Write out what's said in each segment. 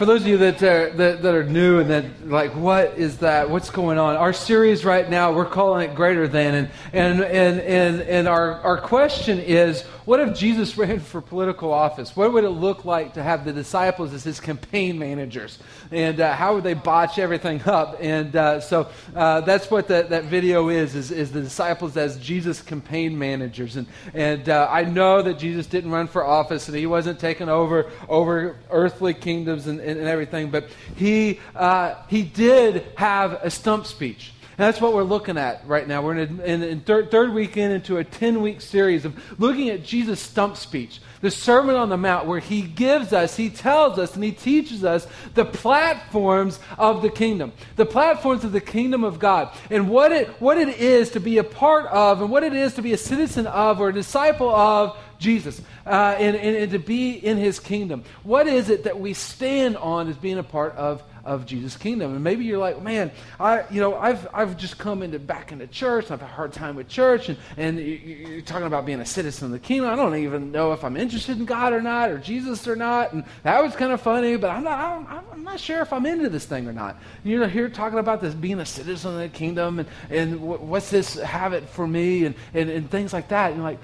For those of you that, uh, that, that are new and that like, what is that? What's going on? Our series right now, we're calling it Greater Than, and and and and, and our our question is, what if Jesus ran for political office? What would it look like to have the disciples as his campaign managers? And uh, how would they botch everything up? And uh, so uh, that's what the, that video is, is, is, the disciples as Jesus' campaign managers. And, and uh, I know that Jesus didn't run for office and he wasn't taking over, over earthly kingdoms and, and, everything, but he, uh, he did have a stump speech. And that's what we're looking at right now. We're in, a, in, in third, third weekend into a 10 week series of looking at Jesus' stump speech, the Sermon on the Mount, where he gives us, he tells us, and he teaches us the platforms of the kingdom, the platforms of the kingdom of God, and what it, what it is to be a part of, and what it is to be a citizen of or a disciple of Jesus uh, and, and, and to be in his kingdom. What is it that we stand on as being a part of of Jesus' kingdom. And maybe you're like, man, I, you know, I've, I've just come into back into church. I've had a hard time with church, and, and you're talking about being a citizen of the kingdom. I don't even know if I'm interested in God or not, or Jesus or not. And that was kind of funny, but I'm not, I'm, not sure if I'm into this thing or not. And You're here talking about this being a citizen of the kingdom, and, and what's this habit for me, and, and, and things like that. And you're like,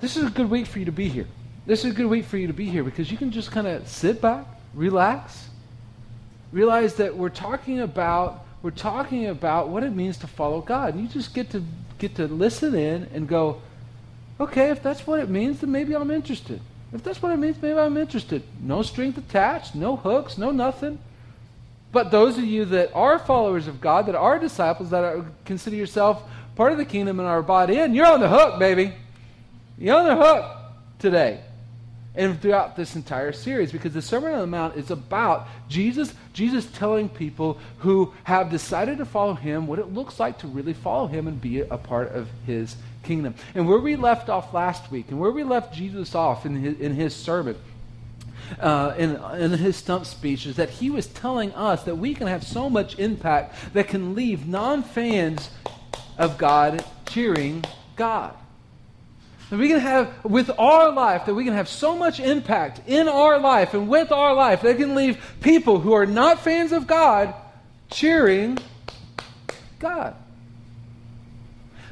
this is a good week for you to be here. This is a good week for you to be here because you can just kind of sit back, relax, realize that we're talking about we're talking about what it means to follow God. And you just get to get to listen in and go, okay, if that's what it means, then maybe I'm interested. If that's what it means, maybe I'm interested. No strings attached, no hooks, no nothing. But those of you that are followers of God, that are disciples, that are, consider yourself part of the kingdom and are bought in, you're on the hook, baby. You're on the hook today and throughout this entire series because the Sermon on the Mount is about Jesus, Jesus telling people who have decided to follow him what it looks like to really follow him and be a part of his kingdom. And where we left off last week and where we left Jesus off in his, in his sermon, uh, in, in his stump speech is that he was telling us that we can have so much impact that can leave non fans of God cheering God. That we can have with our life, that we can have so much impact in our life and with our life that can leave people who are not fans of God cheering God.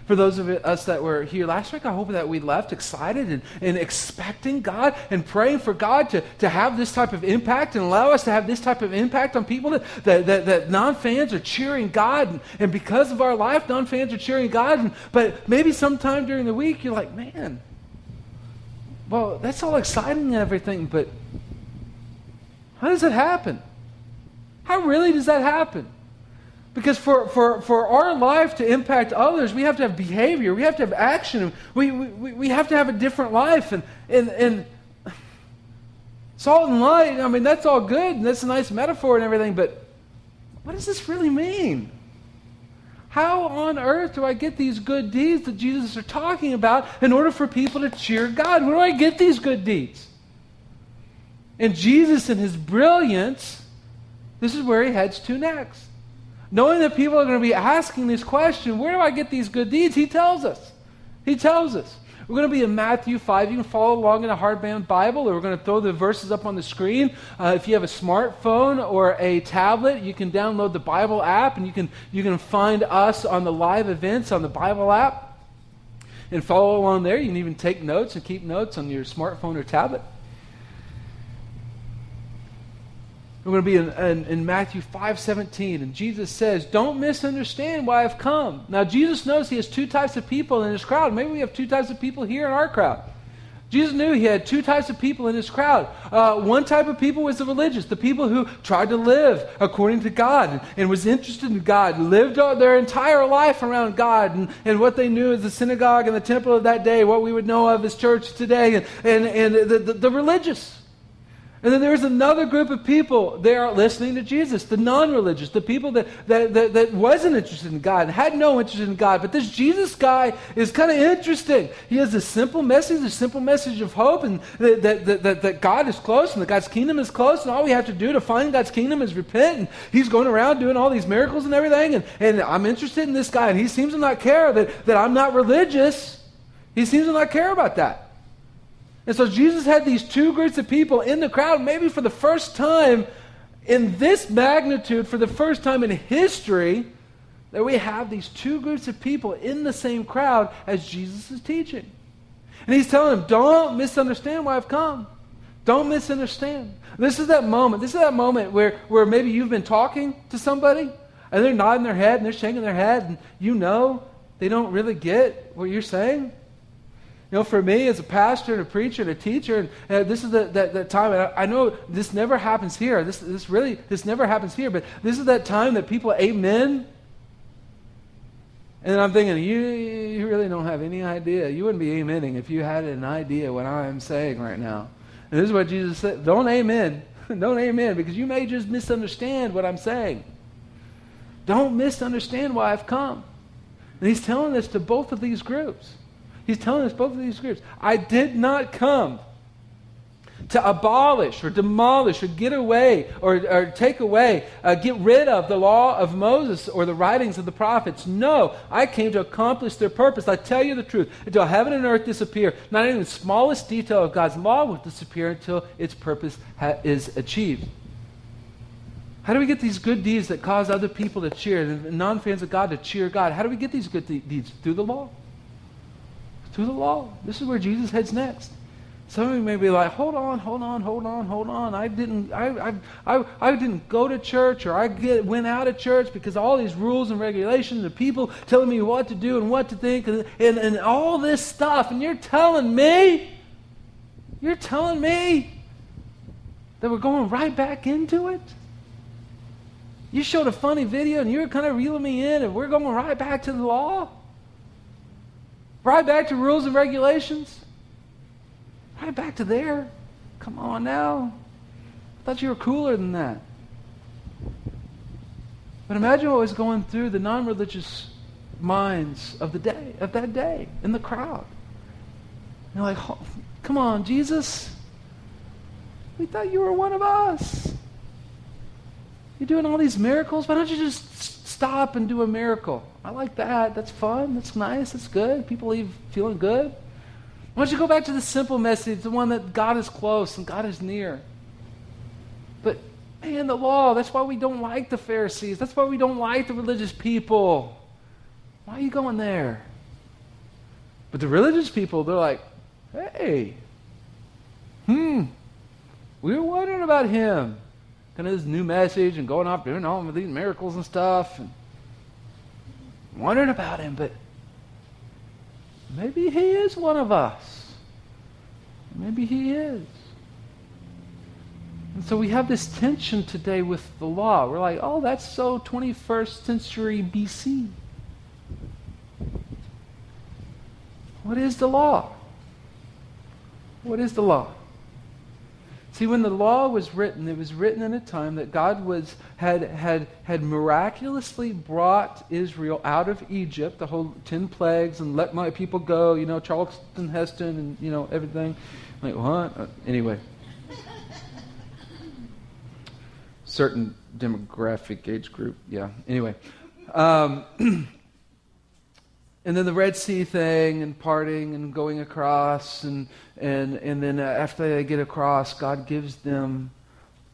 For those of us that were here last week, I hope that we left excited and, and expecting God and praying for God to, to have this type of impact and allow us to have this type of impact on people that, that, that, non fans are cheering God. And, and because of our life, non fans are cheering God. And, but maybe sometime during the week, you're like, man, well, that's all exciting and everything, but how does it happen? How really does that happen? Because for, for, for our life to impact others, we have to have behavior, we have to have action, we, we, we have to have a different life. And, and, and salt and light, I mean, that's all good, and that's a nice metaphor and everything, but what does this really mean? How on earth do I get these good deeds that Jesus is talking about in order for people to cheer God? Where do I get these good deeds? And Jesus, in his brilliance, this is where he heads to next knowing that people are going to be asking this question where do I get these good deeds? He tells us. He tells us. We're going to be in Matthew 5. You can follow along in a hardbound Bible, or we're going to throw the verses up on the screen. Uh, if you have a smartphone or a tablet, you can download the Bible app, and you can, you can find us on the live events on the Bible app and follow along there. You can even take notes and keep notes on your smartphone or tablet. We're going to be in, in, in, Matthew 5 17, and Jesus says, Don't misunderstand why I've come. Now, Jesus knows he has two types of people in his crowd. Maybe we have two types of people here in our crowd. Jesus knew he had two types of people in his crowd. Uh, one type of people was the religious, the people who tried to live according to God and, and was interested in God, lived their entire life around God and, and what they knew as the synagogue and the temple of that day, what we would know of as church today, and, and, and the, the, the religious. And then there's another group of people there listening to Jesus, the non religious, the people that, that, that, that, wasn't interested in God, had no interest in God. But this Jesus guy is kind of interesting. He has a simple message, a simple message of hope, and that, that, that, that God is close and that God's kingdom is close, and all we have to do to find God's kingdom is repent. And he's going around doing all these miracles and everything. And, and I'm interested in this guy, and he seems to not care that, that I'm not religious. He seems to not care about that. And so Jesus had these two groups of people in the crowd, maybe for the first time in this magnitude, for the first time in history, that we have these two groups of people in the same crowd as Jesus is teaching. And he's telling them, don't misunderstand why I've come. Don't misunderstand. This is that moment. This is that moment where, where maybe you've been talking to somebody and they're nodding their head and they're shaking their head and you know they don't really get what you're saying. You know, for me as a pastor and a preacher and a teacher, and uh, this is the, that, that time, I, I, know this never happens here. This, this really, this never happens here, but this is that time that people amen. And I'm thinking, you, you really don't have any idea. You wouldn't be amening if you had an idea what I'm saying right now. And this is what Jesus said. Don't amen. don't amen because you may just misunderstand what I'm saying. Don't misunderstand why I've come. And he's telling this to both of these groups. He's telling us both of these scriptures. I did not come to abolish or demolish or get away or, or take away, uh, get rid of the law of Moses or the writings of the prophets. No, I came to accomplish their purpose. I tell you the truth. Until heaven and earth disappear, not even the smallest detail of God's law will disappear until its purpose ha- is achieved. How do we get these good deeds that cause other people to cheer, non fans of God to cheer God? How do we get these good deeds? Through the law through the law. This is where Jesus heads next. Some of you may be like, hold on, hold on, hold on, hold on. I didn't, I, I, I, I didn't go to church or I get, went out of church because all these rules and regulations and people telling me what to do and what to think and, and, and all this stuff. And you're telling me, you're telling me that we're going right back into it? You showed a funny video and you were kind of reeling me in and we're going right back to the law? Right back to rules and regulations. Right back to there. Come on now. I thought you were cooler than that. But imagine what was going through the non religious minds of the day, of that day, in the crowd. And they're like, oh, come on, Jesus. We thought you were one of us. You're doing all these miracles. Why don't you just stop and do a miracle. I like that. That's fun. That's nice. That's good. People leave feeling good. Why don't you go back to the simple message, the one that God is close and God is near? But, man, the law, that's why we don't like the Pharisees. That's why we don't like the religious people. Why are you going there? But the religious people, they're like, hey, hmm, we were wondering about him kind of this new message and going off doing all of these miracles and stuff and wondering about him, but maybe he is one of us. Maybe he is. And so we have this tension today with the law. We're like, oh, that's so 21st century BC. What is the law? What is the law? See, when the law was written, it was written in a time that God was, had, had, had miraculously brought Israel out of Egypt, the whole ten plagues, and let my people go, you know, Charlton Heston and, you know, everything. Like, what? Uh, anyway. Certain demographic age group, yeah. Anyway. Um, and then the Red Sea thing and parting and going across and and and then after they get across, God gives them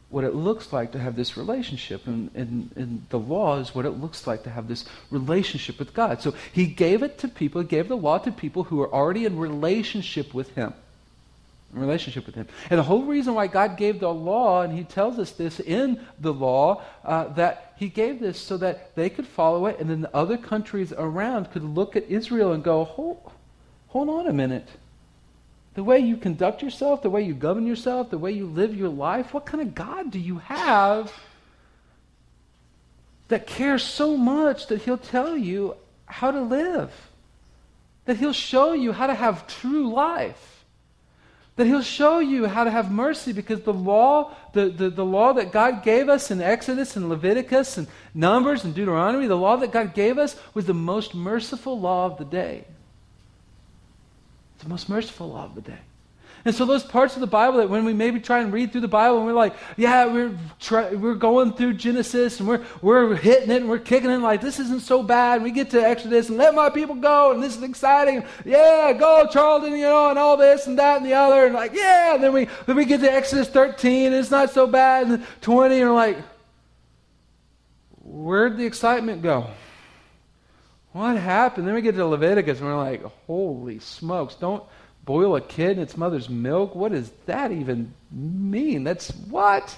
what it looks like to have this relationship and, and, and the law is what it looks like to have this relationship with God. So he gave it to people, he gave the law to people who are already in relationship with him In relationship with Him. And the whole reason why God gave the law, and He tells us this in the law, uh, that He gave this so that they could follow it, and then the other countries around could look at Israel and go, hold, hold on a minute. The way you conduct yourself, the way you govern yourself, the way you live your life, what kind of God do you have that cares so much that He'll tell you how to live? That He'll show you how to have true life? That he'll show you how to have mercy because the law, the, the, the law that God gave us in Exodus and Leviticus and Numbers and Deuteronomy, the law that God gave us was the most merciful law of the day. It's the most merciful law of the day. And so those parts of the Bible that when we maybe try and read through the Bible and we're like, yeah, we're try, we're going through Genesis and we're we're hitting it and we're kicking it like this isn't so bad. We get to Exodus and let my people go and this is exciting. Yeah, go Charlton, you know, and all this and that and the other and like yeah. And then we then we get to Exodus 13 and it's not so bad and 20 and like, where'd the excitement go? What happened? Then we get to Leviticus and we're like, holy smokes! Don't boil a kid in its mother's milk? What does that even mean? That's what?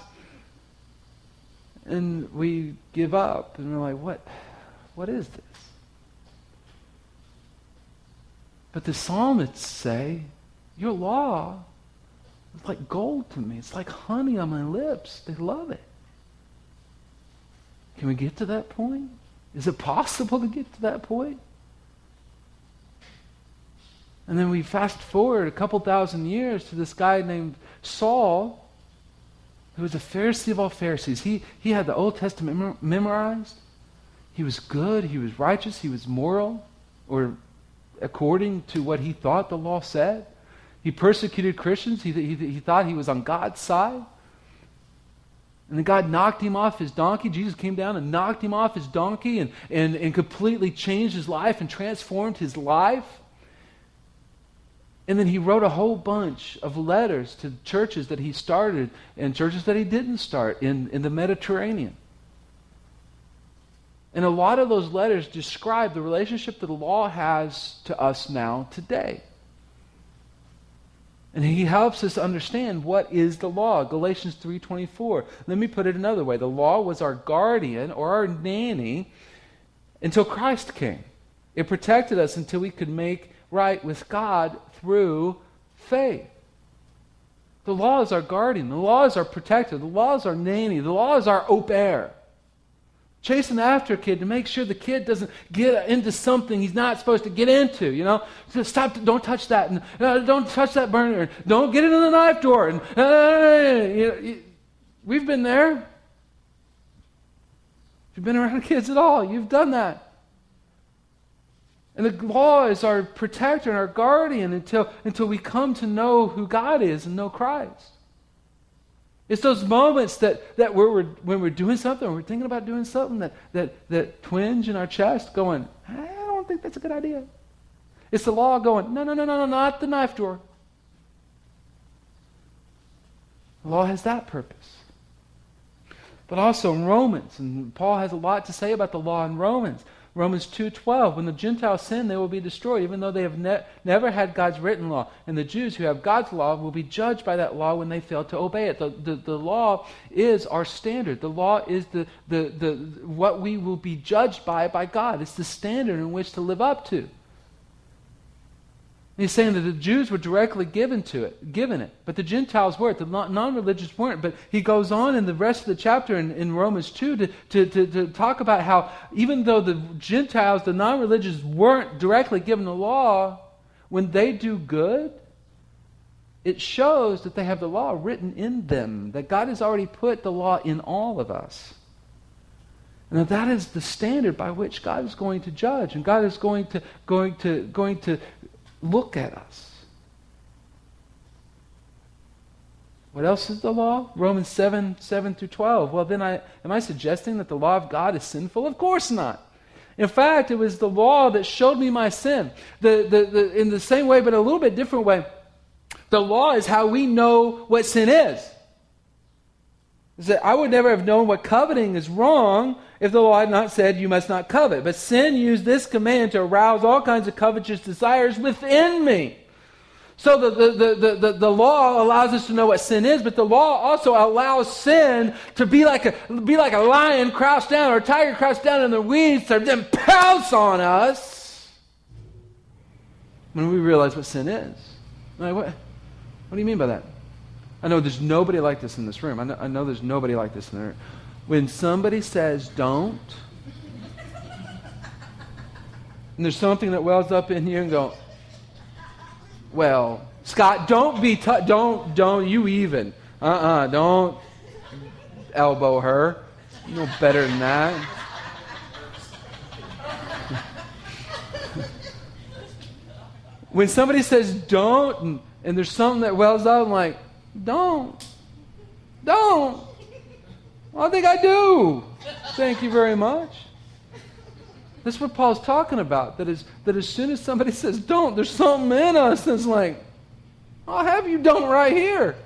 And we give up and we're like, what, what is this? But the psalmists say, Your law is like gold to me. It's like honey on my lips. They love it. Can we get to that point? Is it possible to get to that point? And then we fast forward a couple thousand years to this guy named Saul, who was a Pharisee of all Pharisees. He, he had the Old Testament memorized. He was good, he was righteous, he was moral, or according to what he thought the law said. He persecuted Christians, he, he, he thought he was on God's side. And then God knocked him off his donkey. Jesus came down and knocked him off his donkey and, and, and completely changed his life and transformed his life. And then he wrote a whole bunch of letters to churches that he started and churches that he didn't start in, in the Mediterranean. And a lot of those letters describe the relationship that the law has to us now today. And he helps us understand what is the law. Galatians 3:24. Let me put it another way. The law was our guardian or our nanny until Christ came. It protected us until we could make right with God through faith. The law is our guardian. The law is our protector. The law is our nanny. The law is our au pair. Chasing after a kid to make sure the kid doesn't get into something he's not supposed to get into. You know, Just stop. Don't touch that. And uh, don't touch that burner. Don't get into the knife drawer. And uh, you know, we've been there. If you've been around kids at all, you've done that. And the law is our protector and our guardian until, until we come to know who God is and know Christ. It's those moments that, that we're, when we're doing something, we're thinking about doing something, that, that, that twinge in our chest going, I don't think that's a good idea. It's the law going, no, no, no, no, no, not the knife drawer. The law has that purpose. But also in Romans, and Paul has a lot to say about the law in Romans. Romans 2:12 when the Gentiles sin they will be destroyed even though they have ne- never had God's written law. And the Jews who have God's law will be judged by that law when they fail to obey it. The, the, the law is our standard. The law is the, the, the what we will be judged by by God. It's the standard in which to live up to He's saying that the Jews were directly given to it, given it, but the Gentiles weren't. The non-religious weren't. But he goes on in the rest of the chapter in, in Romans 2 to, to, to, to, talk about how even though the Gentiles, the non-religious, weren't directly given the law, when they do good, it shows that they have the law written in them, that God has already put the law in all of us. And that, that is the standard by which God is going to judge, and God is going to, going to, going to look at us. What else is the law? Romans 7, 7 through 12. Well, then I, am I suggesting that the law of God is sinful? Of course not. In fact, it was the law that showed me my sin. The, the, the, in the same way, but a little bit different way, the law is how we know what sin is. Is that I would never have known what coveting is wrong if the law had not said, You must not covet. But sin used this command to arouse all kinds of covetous desires within me. So the, the, the, the, the, law allows us to know what sin is, but the law also allows sin to be like a, be like a lion crouched down or a tiger crouched down in the weeds to then pounce on us when we realize what sin is. Like, what, what do you mean by that? I know there's nobody like this in this room. I know, I know there's nobody like this in the room. When somebody says don't, and there's something that wells up in you and go, well, Scott, don't be, t- don't, don't, you even. Uh-uh, don't elbow her. You know better than that. when somebody says don't, and, and there's something that wells up, I'm like, don't. Don't. I think I do. Thank you very much. That's what Paul's talking about. That is that as soon as somebody says don't, there's something in us that's like, I'll have you don't right here.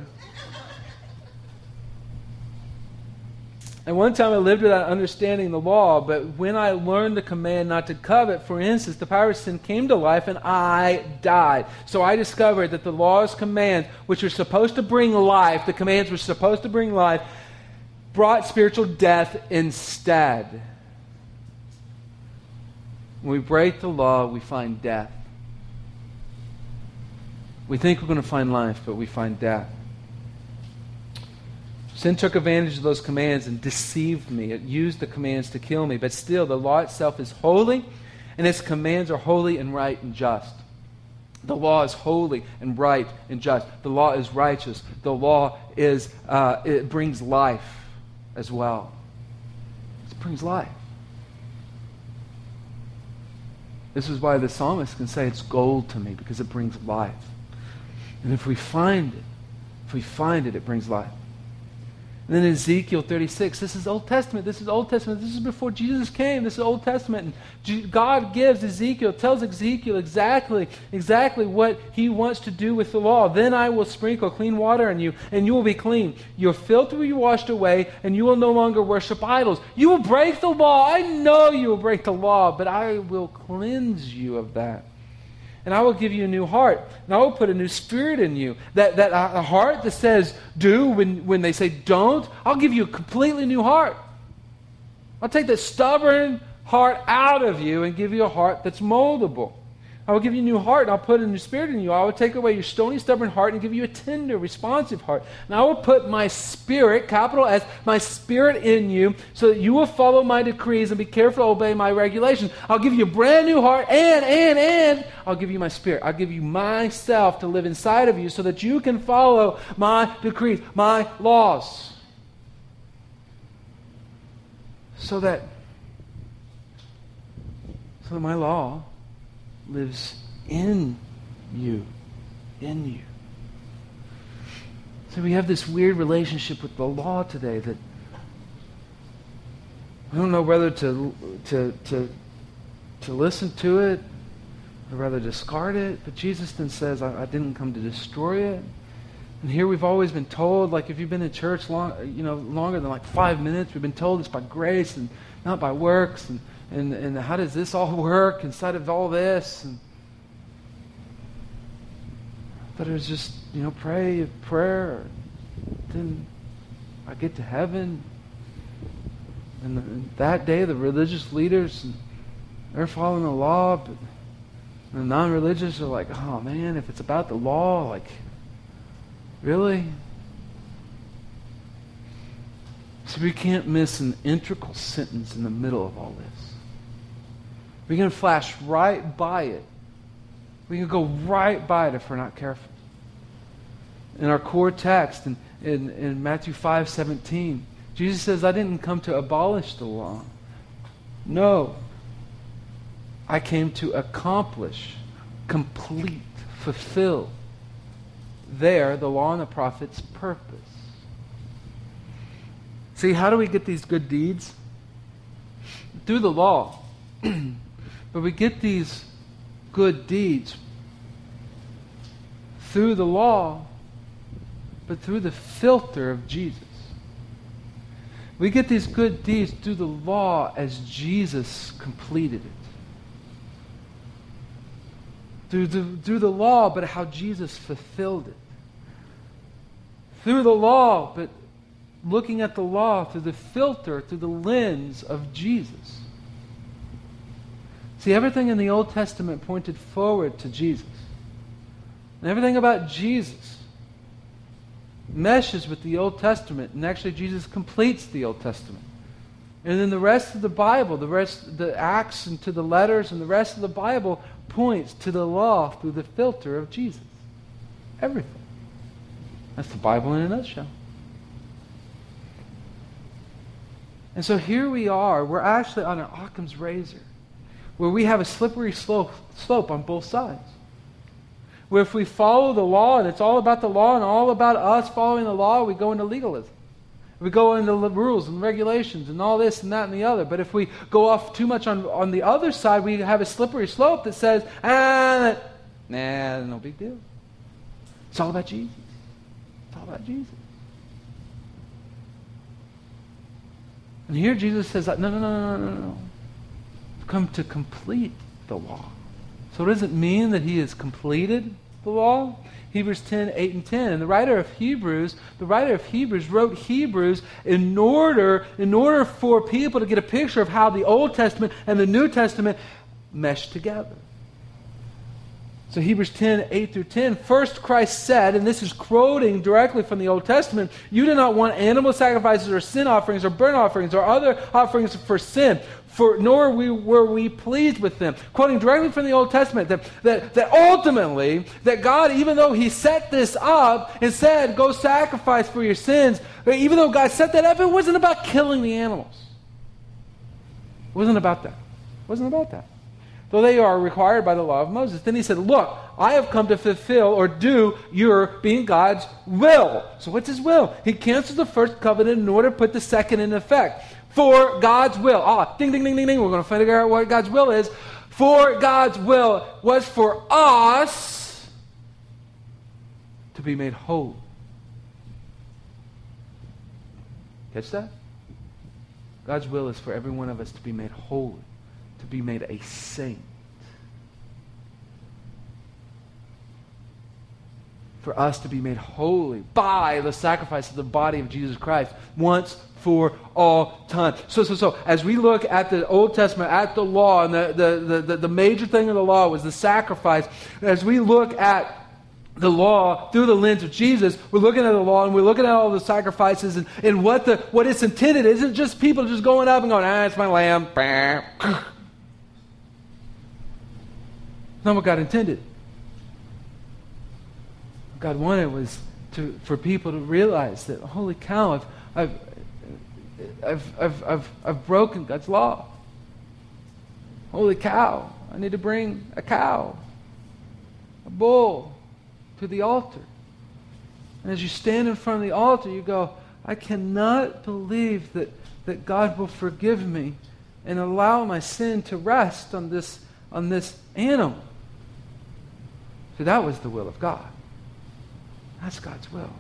And one time I lived without understanding the law, but when I learned the command not to covet, for instance, the power of sin came to life and I died. So I discovered that the law's commands, which were supposed to bring life, the commands were supposed to bring life, brought spiritual death instead. When we break the law, we find death. We think we're going to find life, but we find death. Sin took advantage of those commands and deceived me. It used the commands to kill me. But still, the law itself is holy, and its commands are holy and right and just. The law is holy and right and just. The law is righteous. The law is uh, it brings life as well. It brings life. This is why the psalmist can say it's gold to me because it brings life. And if we find it, if we find it, it brings life. And then Ezekiel 36, this is Old Testament. This is Old Testament. This is before Jesus came. This is Old Testament. And God gives Ezekiel, tells Ezekiel exactly, exactly what he wants to do with the law. Then I will sprinkle clean water on you, and you will be clean. Your filth will be washed away, and you will no longer worship idols. You will break the law. I know you will break the law, but I will cleanse you of that and I will give you a new heart, and I will put a new spirit in you. That, that uh, a heart that says do when, when they say don't, I'll give you a completely new heart. I'll take that stubborn heart out of you and give you a heart that's moldable. I will give you a new heart, and I'll put a new spirit in you. I will take away your stony, stubborn heart and give you a tender, responsive heart. And I will put my spirit, capital S, my spirit in you, so that you will follow my decrees and be careful to obey my regulations. I'll give you a brand new heart, and, and, and, I'll give you my spirit. I'll give you myself to live inside of you so that you can follow my decrees, my laws. So that, so that my law lives in you. In you. So we have this weird relationship with the law today that we don't know whether to, to, to, to listen to it or rather discard it. But Jesus then says, I, I didn't come to destroy it. And here we've always been told, like if you've been in church long, you know, longer than like five minutes, we've been told it's by grace and not by works. And and, and how does this all work inside of all this? And but it was just, you know, pray a prayer. Then I get to heaven. And, the, and that day, the religious leaders, they're following the law, but the non-religious are like, oh man, if it's about the law, like, really? So we can't miss an integral sentence in the middle of all this. We can flash right by it. We can go right by it if we're not careful. In our core text in, in, in Matthew 5 17, Jesus says, I didn't come to abolish the law. No. I came to accomplish, complete, fulfill there the law and the prophet's purpose. See, how do we get these good deeds? Through the law. But we get these good deeds through the law, but through the filter of Jesus. We get these good deeds through the law as Jesus completed it. Through the, through the law, but how Jesus fulfilled it. Through the law, but looking at the law through the filter, through the lens of Jesus. See, everything in the Old Testament pointed forward to Jesus. And everything about Jesus meshes with the Old Testament, and actually Jesus completes the Old Testament. And then the rest of the Bible, the rest the Acts and to the letters and the rest of the Bible points to the law through the filter of Jesus. Everything. That's the Bible in a nutshell. And so here we are. We're actually on an Occam's razor where we have a slippery slope, slope on both sides. where if we follow the law and it's all about the law and all about us following the law, we go into legalism. We go into the rules and regulations and all this and that and the other. But if we go off too much on, on the other side, we have a slippery slope that says, ah, nah, no big deal. It's all about Jesus. It's all about Jesus. And here Jesus says, no, no, no, no, no, no. Come to complete the law. So does it mean that he has completed the law? Hebrews 10, 8, and 10. And the writer of Hebrews, the writer of Hebrews wrote Hebrews in order, in order for people to get a picture of how the Old Testament and the New Testament mesh together. So Hebrews 10, 8 through 10. First Christ said, and this is quoting directly from the Old Testament, you do not want animal sacrifices or sin offerings or burnt offerings or other offerings for sin, for nor we, were we pleased with them. Quoting directly from the Old Testament, that, that, that ultimately, that God, even though He set this up and said, go sacrifice for your sins, even though God set that up, it wasn't about killing the animals. It wasn't about that. It wasn't about that though they are required by the law of Moses. Then he said, Look, I have come to fulfill or do your being God's will. So what's his will? He cancels the first covenant in order to put the second in effect. For God's will. Ah, ding, ding, ding, ding, ding. We're going to figure out what God's will is. For God's will was for us to be made whole. Catch that? God's will is for every one of us to be made holy to be made a saint. For us to be made holy by the sacrifice of the body of Jesus Christ once for all time. So, so, so, as we look at the Old Testament, at the law, and the, the, the, the major thing of the law was the sacrifice, as we look at the law through the lens of Jesus, we're looking at the law and we're looking at all the sacrifices and, and what, the, what it's intended isn't just people just going up and going, ah, it's my lamb. not what God intended. What God wanted was to, for people to realize that, holy cow, I've, I've, I've, I've, I've, I've broken God's law. Holy cow, I need to bring a cow, a bull to the altar. And as you stand in front of the altar, you go, I cannot believe that, that God will forgive me and allow my sin to rest on this, on this animal. So that was the will of God. That's God's will.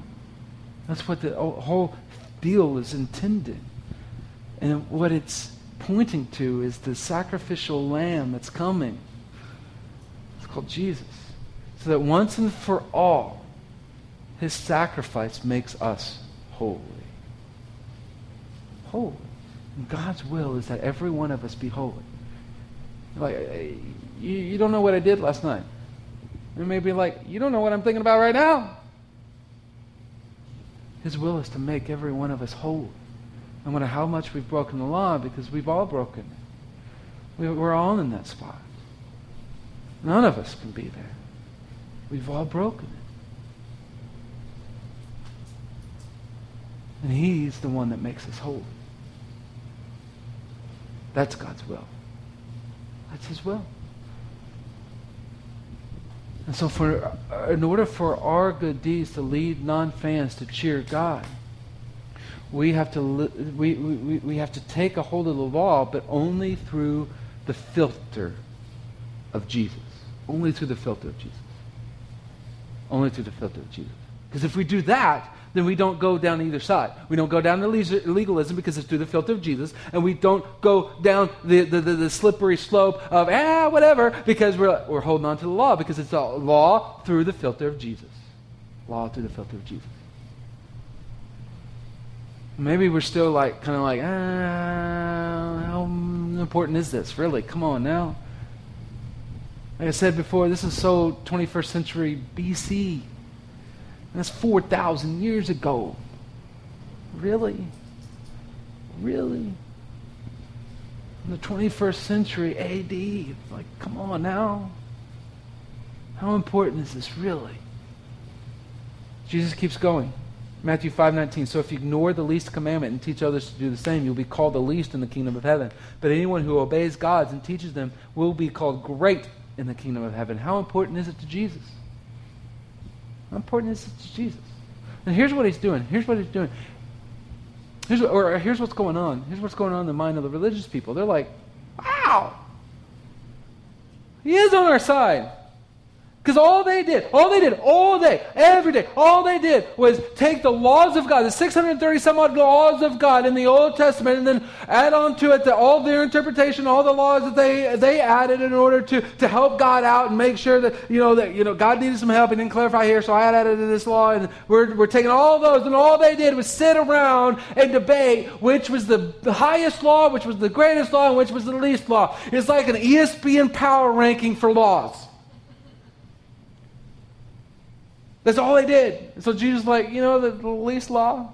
That's what the whole deal is intended. And what it's pointing to is the sacrificial lamb that's coming. It's called Jesus. So that once and for all, his sacrifice makes us holy. Holy. And God's will is that every one of us be holy. Like, uh, you, you don't know what I did last night. You may be like, you don't know what I'm thinking about right now. His will is to make every one of us whole. No matter how much we've broken the law, because we've all broken it. We're all in that spot. None of us can be there. We've all broken it. And He's the one that makes us whole. That's God's will. That's His will. And so, for, uh, in order for our good deeds to lead non fans to cheer God, we have to, we, we, we have to take a hold of the law, but only through the filter of Jesus. Only through the filter of Jesus. Only through the filter of Jesus. Because if we do that, then we don't go down either side. We don't go down the legalism because it's through the filter of Jesus, and we don't go down the, the, the, the slippery slope of, ah, whatever, because we're, we're holding on to the law, because it's a law through the filter of Jesus. Law through the filter of Jesus. Maybe we're still like, kind of like, ah, how important is this? Really? Come on now. Like I said before, this is so 21st century BC. That's 4,000 years ago. Really? Really? In the 21st century AD. Like, come on now. How important is this really? Jesus keeps going. Matthew 5:19 So if you ignore the least commandment and teach others to do the same you'll be called the least in the kingdom of heaven but anyone who obeys God's and teaches them will be called great in the kingdom of heaven how important is it to Jesus How important is it to Jesus? And here's what he's doing. Here's what he's doing. Here's what, or here's what's going on. Here's what's going on in the mind of the religious people. They're like, wow, he is on our side. Because all they did, all they did, all day, every day, all they did was take the laws of God, the 630 some odd laws of God in the Old Testament, and then add on to it the, all their interpretation, all the laws that they, they added in order to, to help God out and make sure that, you know, that, you know, God needed some help. and didn't clarify here, so I added to this law, and we're, we're taking all those, and all they did was sit around and debate which was the, highest law, which was the greatest law, and which was the least law. It's like an ESPN power ranking for laws. That's all they did. So Jesus like, you know, the, the least law?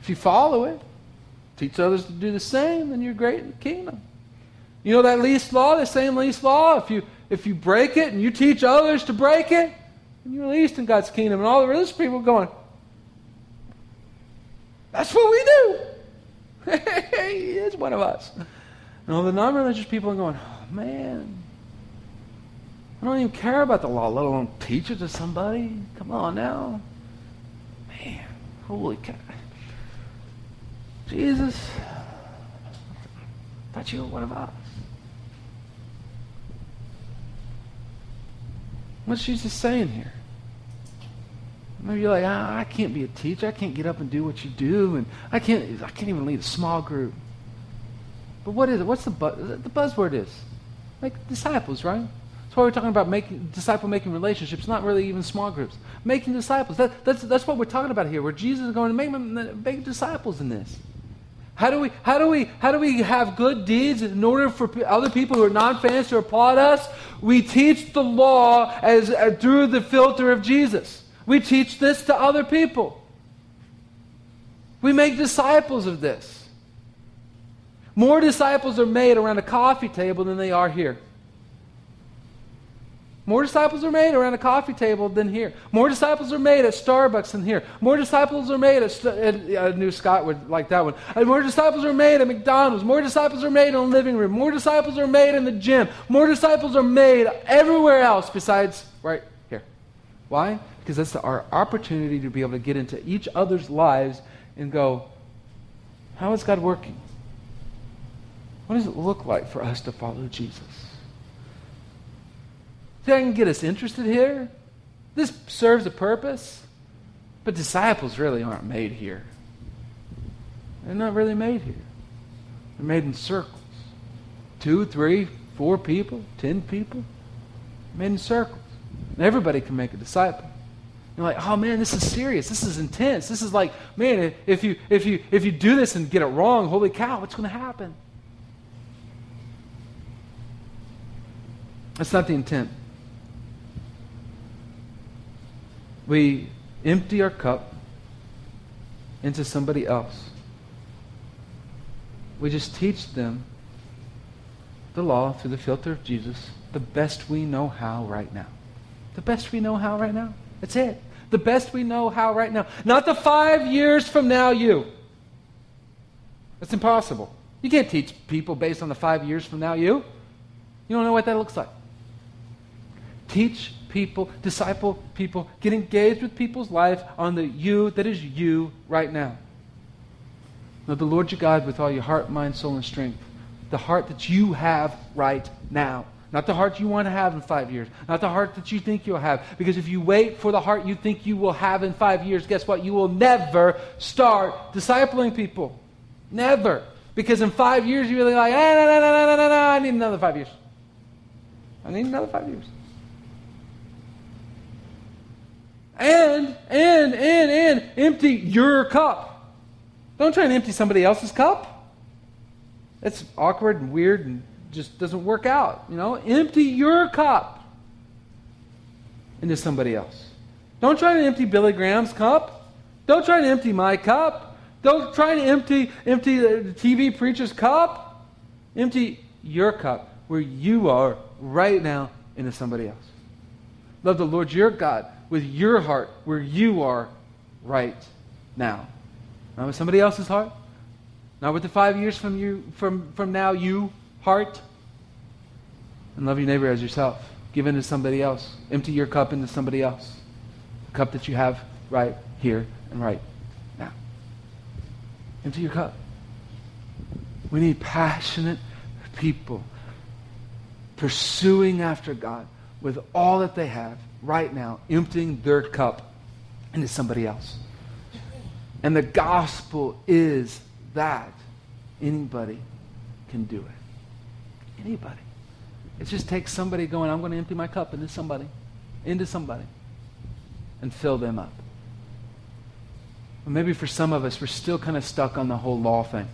If you follow it, teach others to do the same, then you're great in the kingdom. You know that least law, the same least law, if you if you break it and you teach others to break it, then you're least in God's kingdom. And all the religious people going, That's what we do. he is one of us. And all the non religious people are going, Oh man, I don't even care about the law, let alone teach it to somebody. Come on now. Man, holy cow. Jesus, thought you were one of us. What's Jesus saying here? Maybe you're like, ah, I can't be a teacher. I can't get up and do what you do, and I can't. I can't even lead a small group. But what is it? What's the buzz? The buzzword is like disciples, right? That's why we're talking about making disciple making relationships, not really even small groups. Making disciples. That, that's, that's what we're talking about here, where Jesus is going to make, make disciples in this. How do, we, how, do we, how do we have good deeds in order for other people who are non fans to applaud us? We teach the law as, uh, through the filter of Jesus. We teach this to other people. We make disciples of this. More disciples are made around a coffee table than they are here. More disciples are made around a coffee table than here. More disciples are made at Starbucks than here. More disciples are made at, at uh, New Scott would like that one. More disciples are made at McDonald's. More disciples are made in the living room. More disciples are made in the gym. More disciples are made everywhere else besides right here. Why? Because that's our opportunity to be able to get into each other's lives and go, how is God working? What does it look like for us to follow Jesus? I can get us interested here. This serves a purpose. But disciples really aren't made here. They're not really made here. They're made in circles. Two, three, four people, ten people. Made in circles. And everybody can make a disciple. You're like, oh man, this is serious. This is intense. This is like, man, if you if you if you do this and get it wrong, holy cow, what's going to happen? That's not the intent. We empty our cup into somebody else. We just teach them the law through the filter of Jesus the best we know how right now. The best we know how right now. That's it. The best we know how right now. Not the five years from now you. That's impossible. You can't teach people based on the five years from now you. You don't know what that looks like. Teach people, disciple people, get engaged with people's life on the you that is you right now. Know the Lord your God with all your heart, mind, soul, and strength. The heart that you have right now. Not the heart you want to have in five years. Not the heart that you think you'll have. Because if you wait for the heart you think you will have in five years, guess what? You will never start discipling people. Never. Because in five years, you're really like, ah, no, no, no, no, no, no, I need another five years. I need another five years. And, and, and, and empty your cup. Don't try and empty somebody else's cup. It's awkward and weird and just doesn't work out. You know, empty your cup into somebody else. Don't try to empty Billy Graham's cup. Don't try to empty my cup. Don't try to empty empty the TV preacher's cup. Empty your cup where you are right now into somebody else. Love the Lord your God with your heart where you are right now. Not with somebody else's heart. Not with the five years from you from, from now you heart. And love your neighbor as yourself. give in to somebody else. Empty your cup into somebody else. The cup that you have right here and right now. Empty your cup. We need passionate people pursuing after God with all that they have right now, emptying their cup into somebody else. And the gospel is that anybody can do it. Anybody. It just takes somebody going, I'm going to empty my cup into somebody, into somebody, and fill them up. maybe for some of us, we're still kind of stuck on the whole law thing.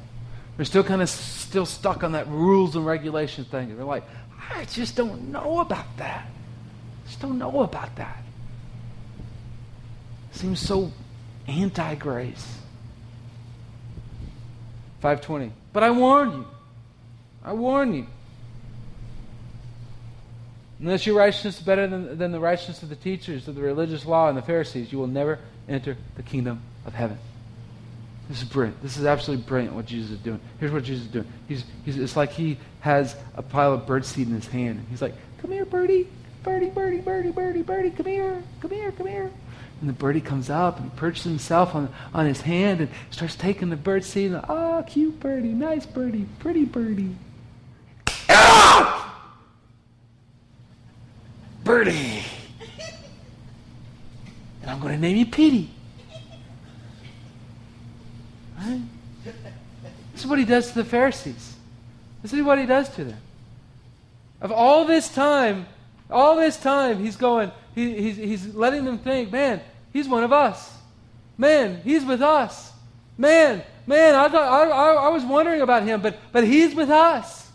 We're still kind of still stuck on that rules and regulation thing. We're like, I just don't know about that. Just don't know about that. Seems so anti grace. 520. But I warn you. I warn you. Unless your righteousness is better than, than the righteousness of the teachers of the religious law and the Pharisees, you will never enter the kingdom of heaven. This is brilliant. This is absolutely brilliant what Jesus is doing. Here's what Jesus is doing. He's, he's, it's like he has a pile of birdseed in his hand. He's like, come here, birdie. Birdie, birdie, birdie, birdie, birdie, come here. Come here, come here. And the birdie comes up and perches himself on, on his hand and starts taking the bird birdseed. And, oh, cute birdie, nice birdie, pretty birdie. Ah! Birdie. And I'm going to name you Petey. Right? This is what he does to the Pharisees. This is what he does to them. Of all this time, all this time, he's going, he, he's, he's letting them think, man, he's one of us. Man, he's with us. Man, man, I, thought, I, I, I was wondering about him, but, but he's with us.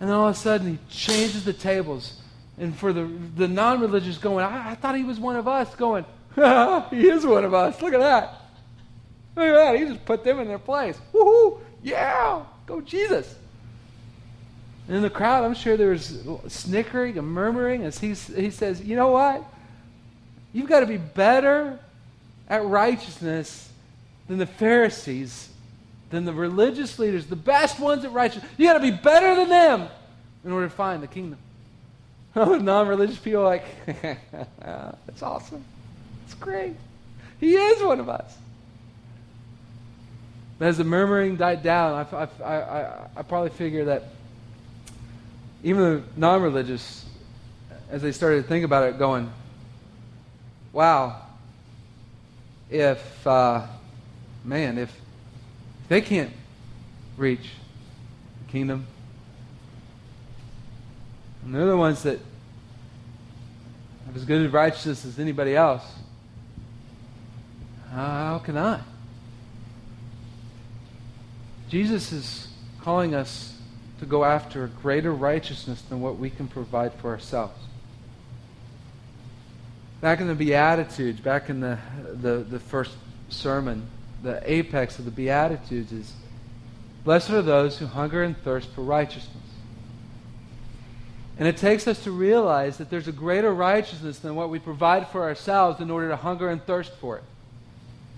And then all of a sudden, he changes the tables. And for the, the non religious going, I, I thought he was one of us, going, he is one of us. Look at that. Look at that. He just put them in their place. Woohoo! Yeah! Go Jesus! And in the crowd, I'm sure there was snickering and murmuring as he, he says, You know what? You've got to be better at righteousness than the Pharisees, than the religious leaders, the best ones at righteousness. You've got to be better than them in order to find the kingdom. Non religious people like, That's awesome. It's great. He is one of us. But as the murmuring died down, I, I, I, I probably figure that even the non religious, as they started to think about it, going, wow, if, uh, man, if they can't reach the kingdom, and they're the ones that have as good a righteousness as anybody else, how can I? Jesus is calling us to go after a greater righteousness than what we can provide for ourselves. Back in the Beatitudes, back in the, the, the first sermon, the apex of the Beatitudes is Blessed are those who hunger and thirst for righteousness. And it takes us to realize that there's a greater righteousness than what we provide for ourselves in order to hunger and thirst for it.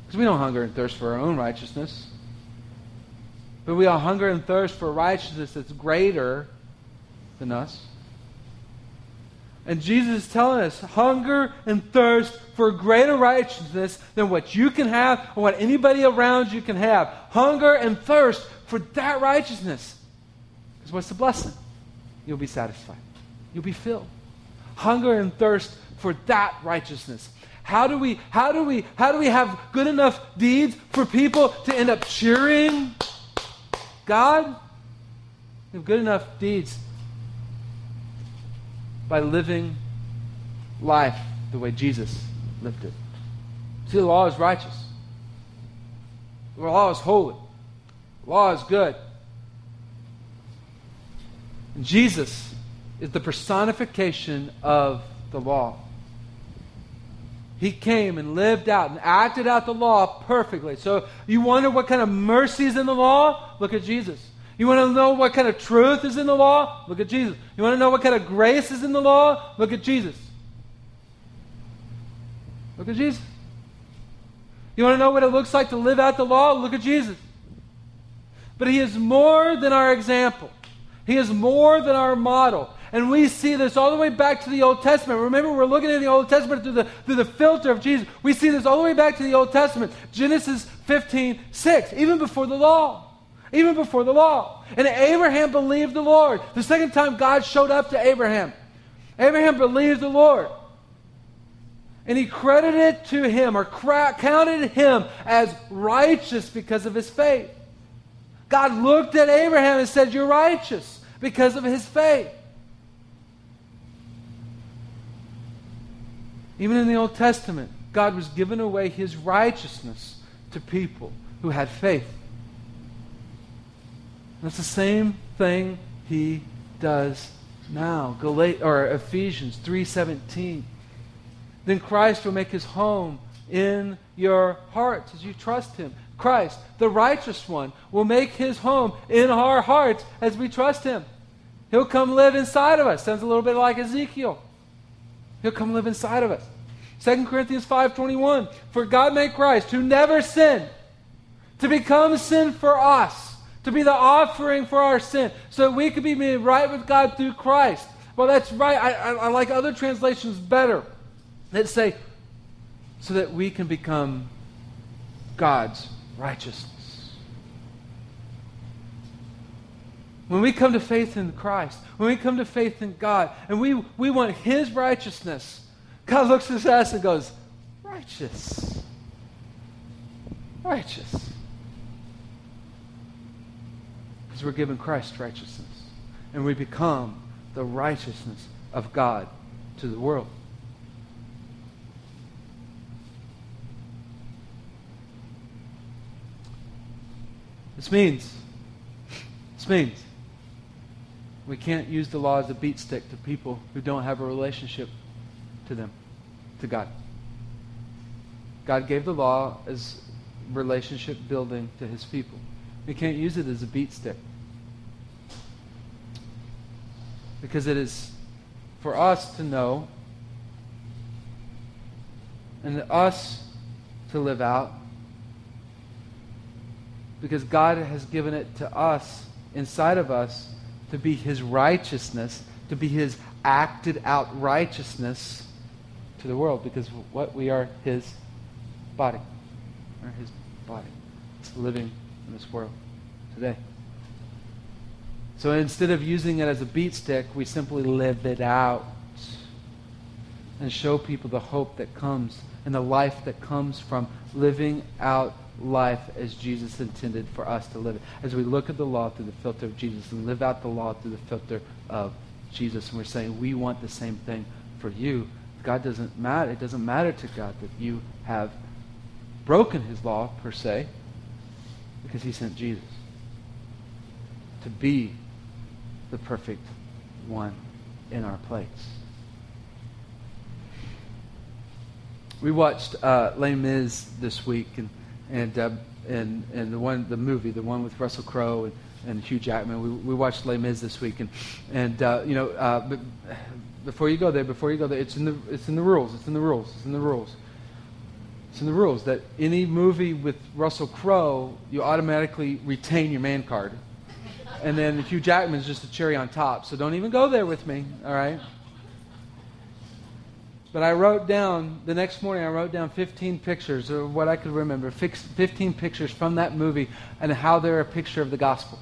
Because we don't hunger and thirst for our own righteousness. But we all hunger and thirst for righteousness that's greater than us. And Jesus is telling us hunger and thirst for greater righteousness than what you can have or what anybody around you can have. Hunger and thirst for that righteousness. Because what's the blessing? You'll be satisfied, you'll be filled. Hunger and thirst for that righteousness. How do we how do we how do we have good enough deeds for people to end up cheering God, we have good enough deeds by living life the way Jesus lived it. See, the law is righteous. The law is holy. The law is good. And Jesus is the personification of the law. He came and lived out and acted out the law perfectly. So you wonder what kind of mercy is in the law? Look at Jesus. You want to know what kind of truth is in the law? Look at Jesus. You want to know what kind of grace is in the law? Look at Jesus. Look at Jesus. You want to know what it looks like to live out the law? Look at Jesus. But he is more than our example. He is more than our model. And we see this all the way back to the Old Testament. Remember, we're looking at the Old Testament through the, through the filter of Jesus. We see this all the way back to the Old Testament. Genesis 15, 6, even before the law. Even before the law. And Abraham believed the Lord. The second time God showed up to Abraham, Abraham believed the Lord. And he credited to him or counted him as righteous because of his faith. God looked at Abraham and said, You're righteous because of his faith. Even in the Old Testament, God was giving away his righteousness to people who had faith. That's the same thing he does now. Galat- or Ephesians 3:17 then Christ will make his home in your hearts as you trust him. Christ, the righteous one, will make his home in our hearts as we trust him. He'll come live inside of us. Sounds a little bit like Ezekiel. He'll come live inside of us. 2 Corinthians 5:21 For God made Christ who never sinned to become sin for us, to be the offering for our sin, so that we could be made right with God through Christ. Well, that's right. I, I, I like other translations better that say, so that we can become God's righteousness. When we come to faith in Christ, when we come to faith in God, and we, we want His righteousness, God looks at us and goes, Righteous. Righteous. Because we're given Christ's righteousness. And we become the righteousness of God to the world. This means, this means we can't use the law as a beat stick to people who don't have a relationship to them, to God. God gave the law as relationship building to his people. We can't use it as a beat stick. Because it is for us to know and us to live out because God has given it to us, inside of us, to be His righteousness, to be His acted out righteousness to the world, because what we are His body. We're His body. It's living in this world today. So instead of using it as a beat stick, we simply live it out and show people the hope that comes and the life that comes from living out life as Jesus intended for us to live it. As we look at the law through the filter of Jesus and live out the law through the filter of Jesus, and we're saying we want the same thing for you. God doesn't matter. It doesn't matter to God that you have broken his law per se, because he sent Jesus to be the perfect one in our place. We watched uh, Les Mis this week, and and uh, and and the one the movie, the one with Russell Crowe and, and Hugh Jackman. We, we watched Les Mis this week, and and uh, you know, uh, before you go there, before you go there, it's in the it's in the rules. It's in the rules. It's in the rules. It's in the rules that any movie with Russell Crowe, you automatically retain your man card, and then Hugh Jackman's just a cherry on top. So don't even go there with me. All right. But I wrote down, the next morning, I wrote down 15 pictures, of what I could remember, 15 pictures from that movie and how they're a picture of the gospel.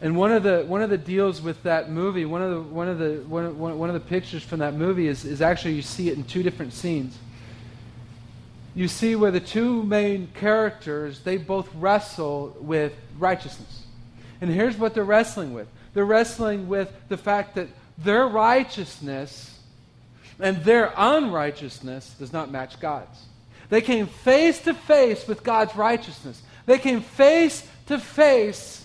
And one of the, one of the deals with that movie, one of the, one of the, one, one of the pictures from that movie is, is actually you see it in two different scenes. You see where the two main characters, they both wrestle with righteousness. And here's what they're wrestling with. They're wrestling with the fact that their righteousness and their unrighteousness does not match God's. They came face to face with God's righteousness. They came face to face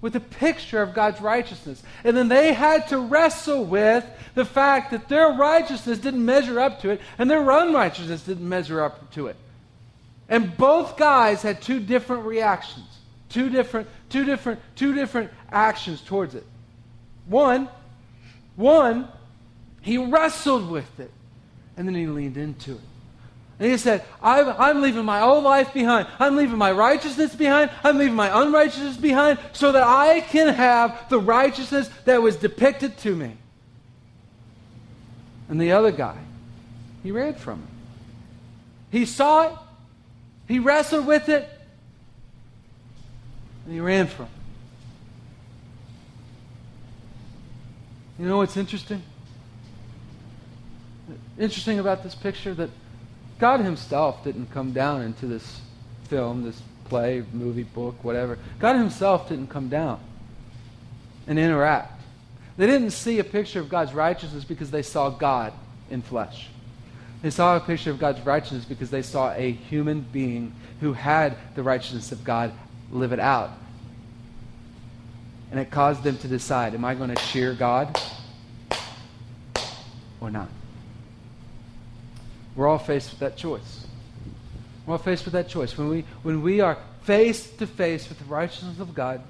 with a picture of God's righteousness. And then they had to wrestle with the fact that their righteousness didn't measure up to it and their unrighteousness didn't measure up to it. And both guys had two different reactions. Two different, two different, two different actions towards it. One, one he wrestled with it. And then he leaned into it. And he said, I'm, I'm, leaving my old life behind. I'm leaving my righteousness behind. I'm leaving my unrighteousness behind so that I can have the righteousness that was depicted to me. And the other guy, he ran from it. He saw it, he wrestled with it, and he ran from it. You know what's interesting? Interesting about this picture that God Himself didn't come down into this film, this play, movie, book, whatever. God Himself didn't come down and interact. They didn't see a picture of God's righteousness because they saw God in flesh. They saw a picture of God's righteousness because they saw a human being who had the righteousness of God live it out. And it caused them to decide am I going to share God or not? We're all faced with that choice. We're all faced with that choice. When we, when we are face to face with the righteousness of God,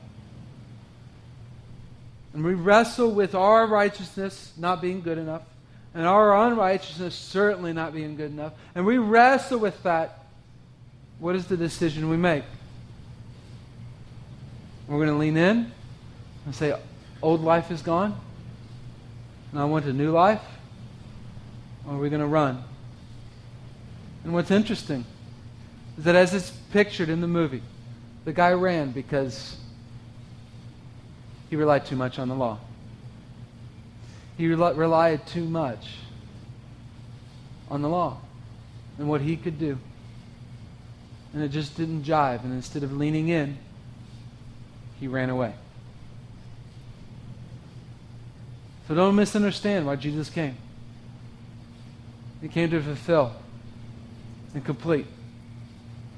and we wrestle with our righteousness not being good enough, and our unrighteousness certainly not being good enough, and we wrestle with that, what is the decision we make? We're going to lean in and say, Old life is gone, and I want a new life? Or are we going to run? And what's interesting is that as it's pictured in the movie, the guy ran because he relied too much on the law. He relied too much on the law and what he could do. And it just didn't jive. And instead of leaning in, he ran away. So don't misunderstand why Jesus came. He came to fulfill and complete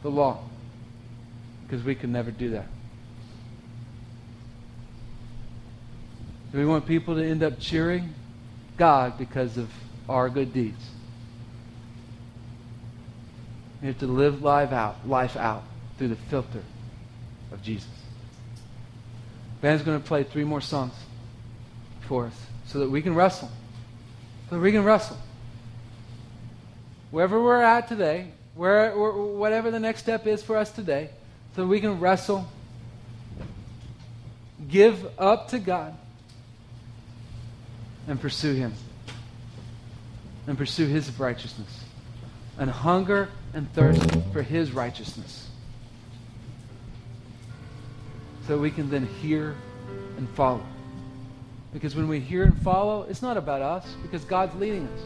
the law because we can never do that. Do we want people to end up cheering God because of our good deeds? We have to live life out, life out through the filter of Jesus. Band's going to play three more songs for us so that we can wrestle. So that we can wrestle. Wherever we're at today, where, whatever the next step is for us today, so we can wrestle, give up to God, and pursue Him. And pursue His righteousness. And hunger and thirst for His righteousness. So we can then hear and follow. Because when we hear and follow, it's not about us, because God's leading us.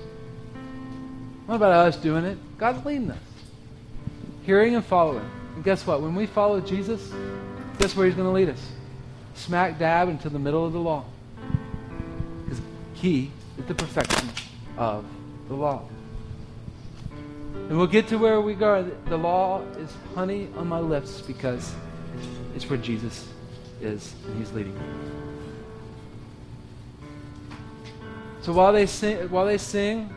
Not about us doing it. God's leading us. Hearing and following. And guess what? When we follow Jesus, guess where He's going to lead us? Smack dab into the middle of the law. Because He is the perfection of the law. And we'll get to where we go. The law is honey on my lips because it's where Jesus is, and He's leading me. So while they sing, while they sing,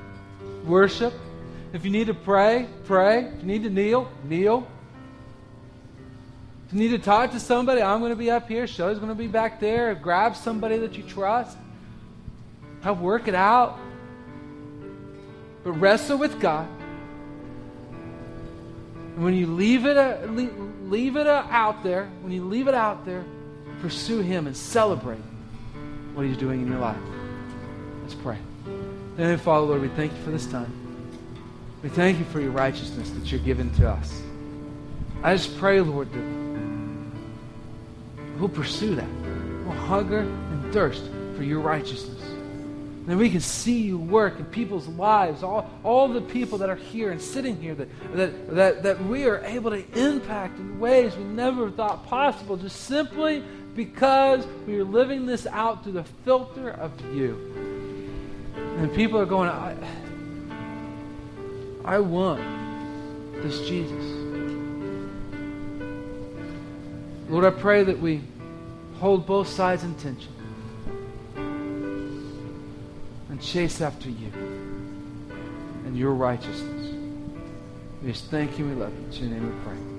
worship. If you need to pray, pray. If you need to kneel, kneel. If you need to talk to somebody, I'm going to be up here. Shelley's going to be back there. Grab somebody that you trust. Help work it out. But wrestle with God. And when you leave it, uh, leave it uh, out there, when you leave it out there, pursue Him and celebrate what He's doing in your life. Let's pray. Heavenly Father, Lord, we thank you for this time. We thank you for your righteousness that you're given to us. I just pray, Lord, that we'll pursue that. We'll hunger and thirst for your righteousness. Then we can see you work in people's lives, all, all the people that are here and sitting here, that, that, that, that we are able to impact in ways we never thought possible, just simply because we are living this out through the filter of you. And people are going, I, I want this Jesus. Lord, I pray that we hold both sides in tension and chase after you and your righteousness. We just thank you we love you. In your name we pray.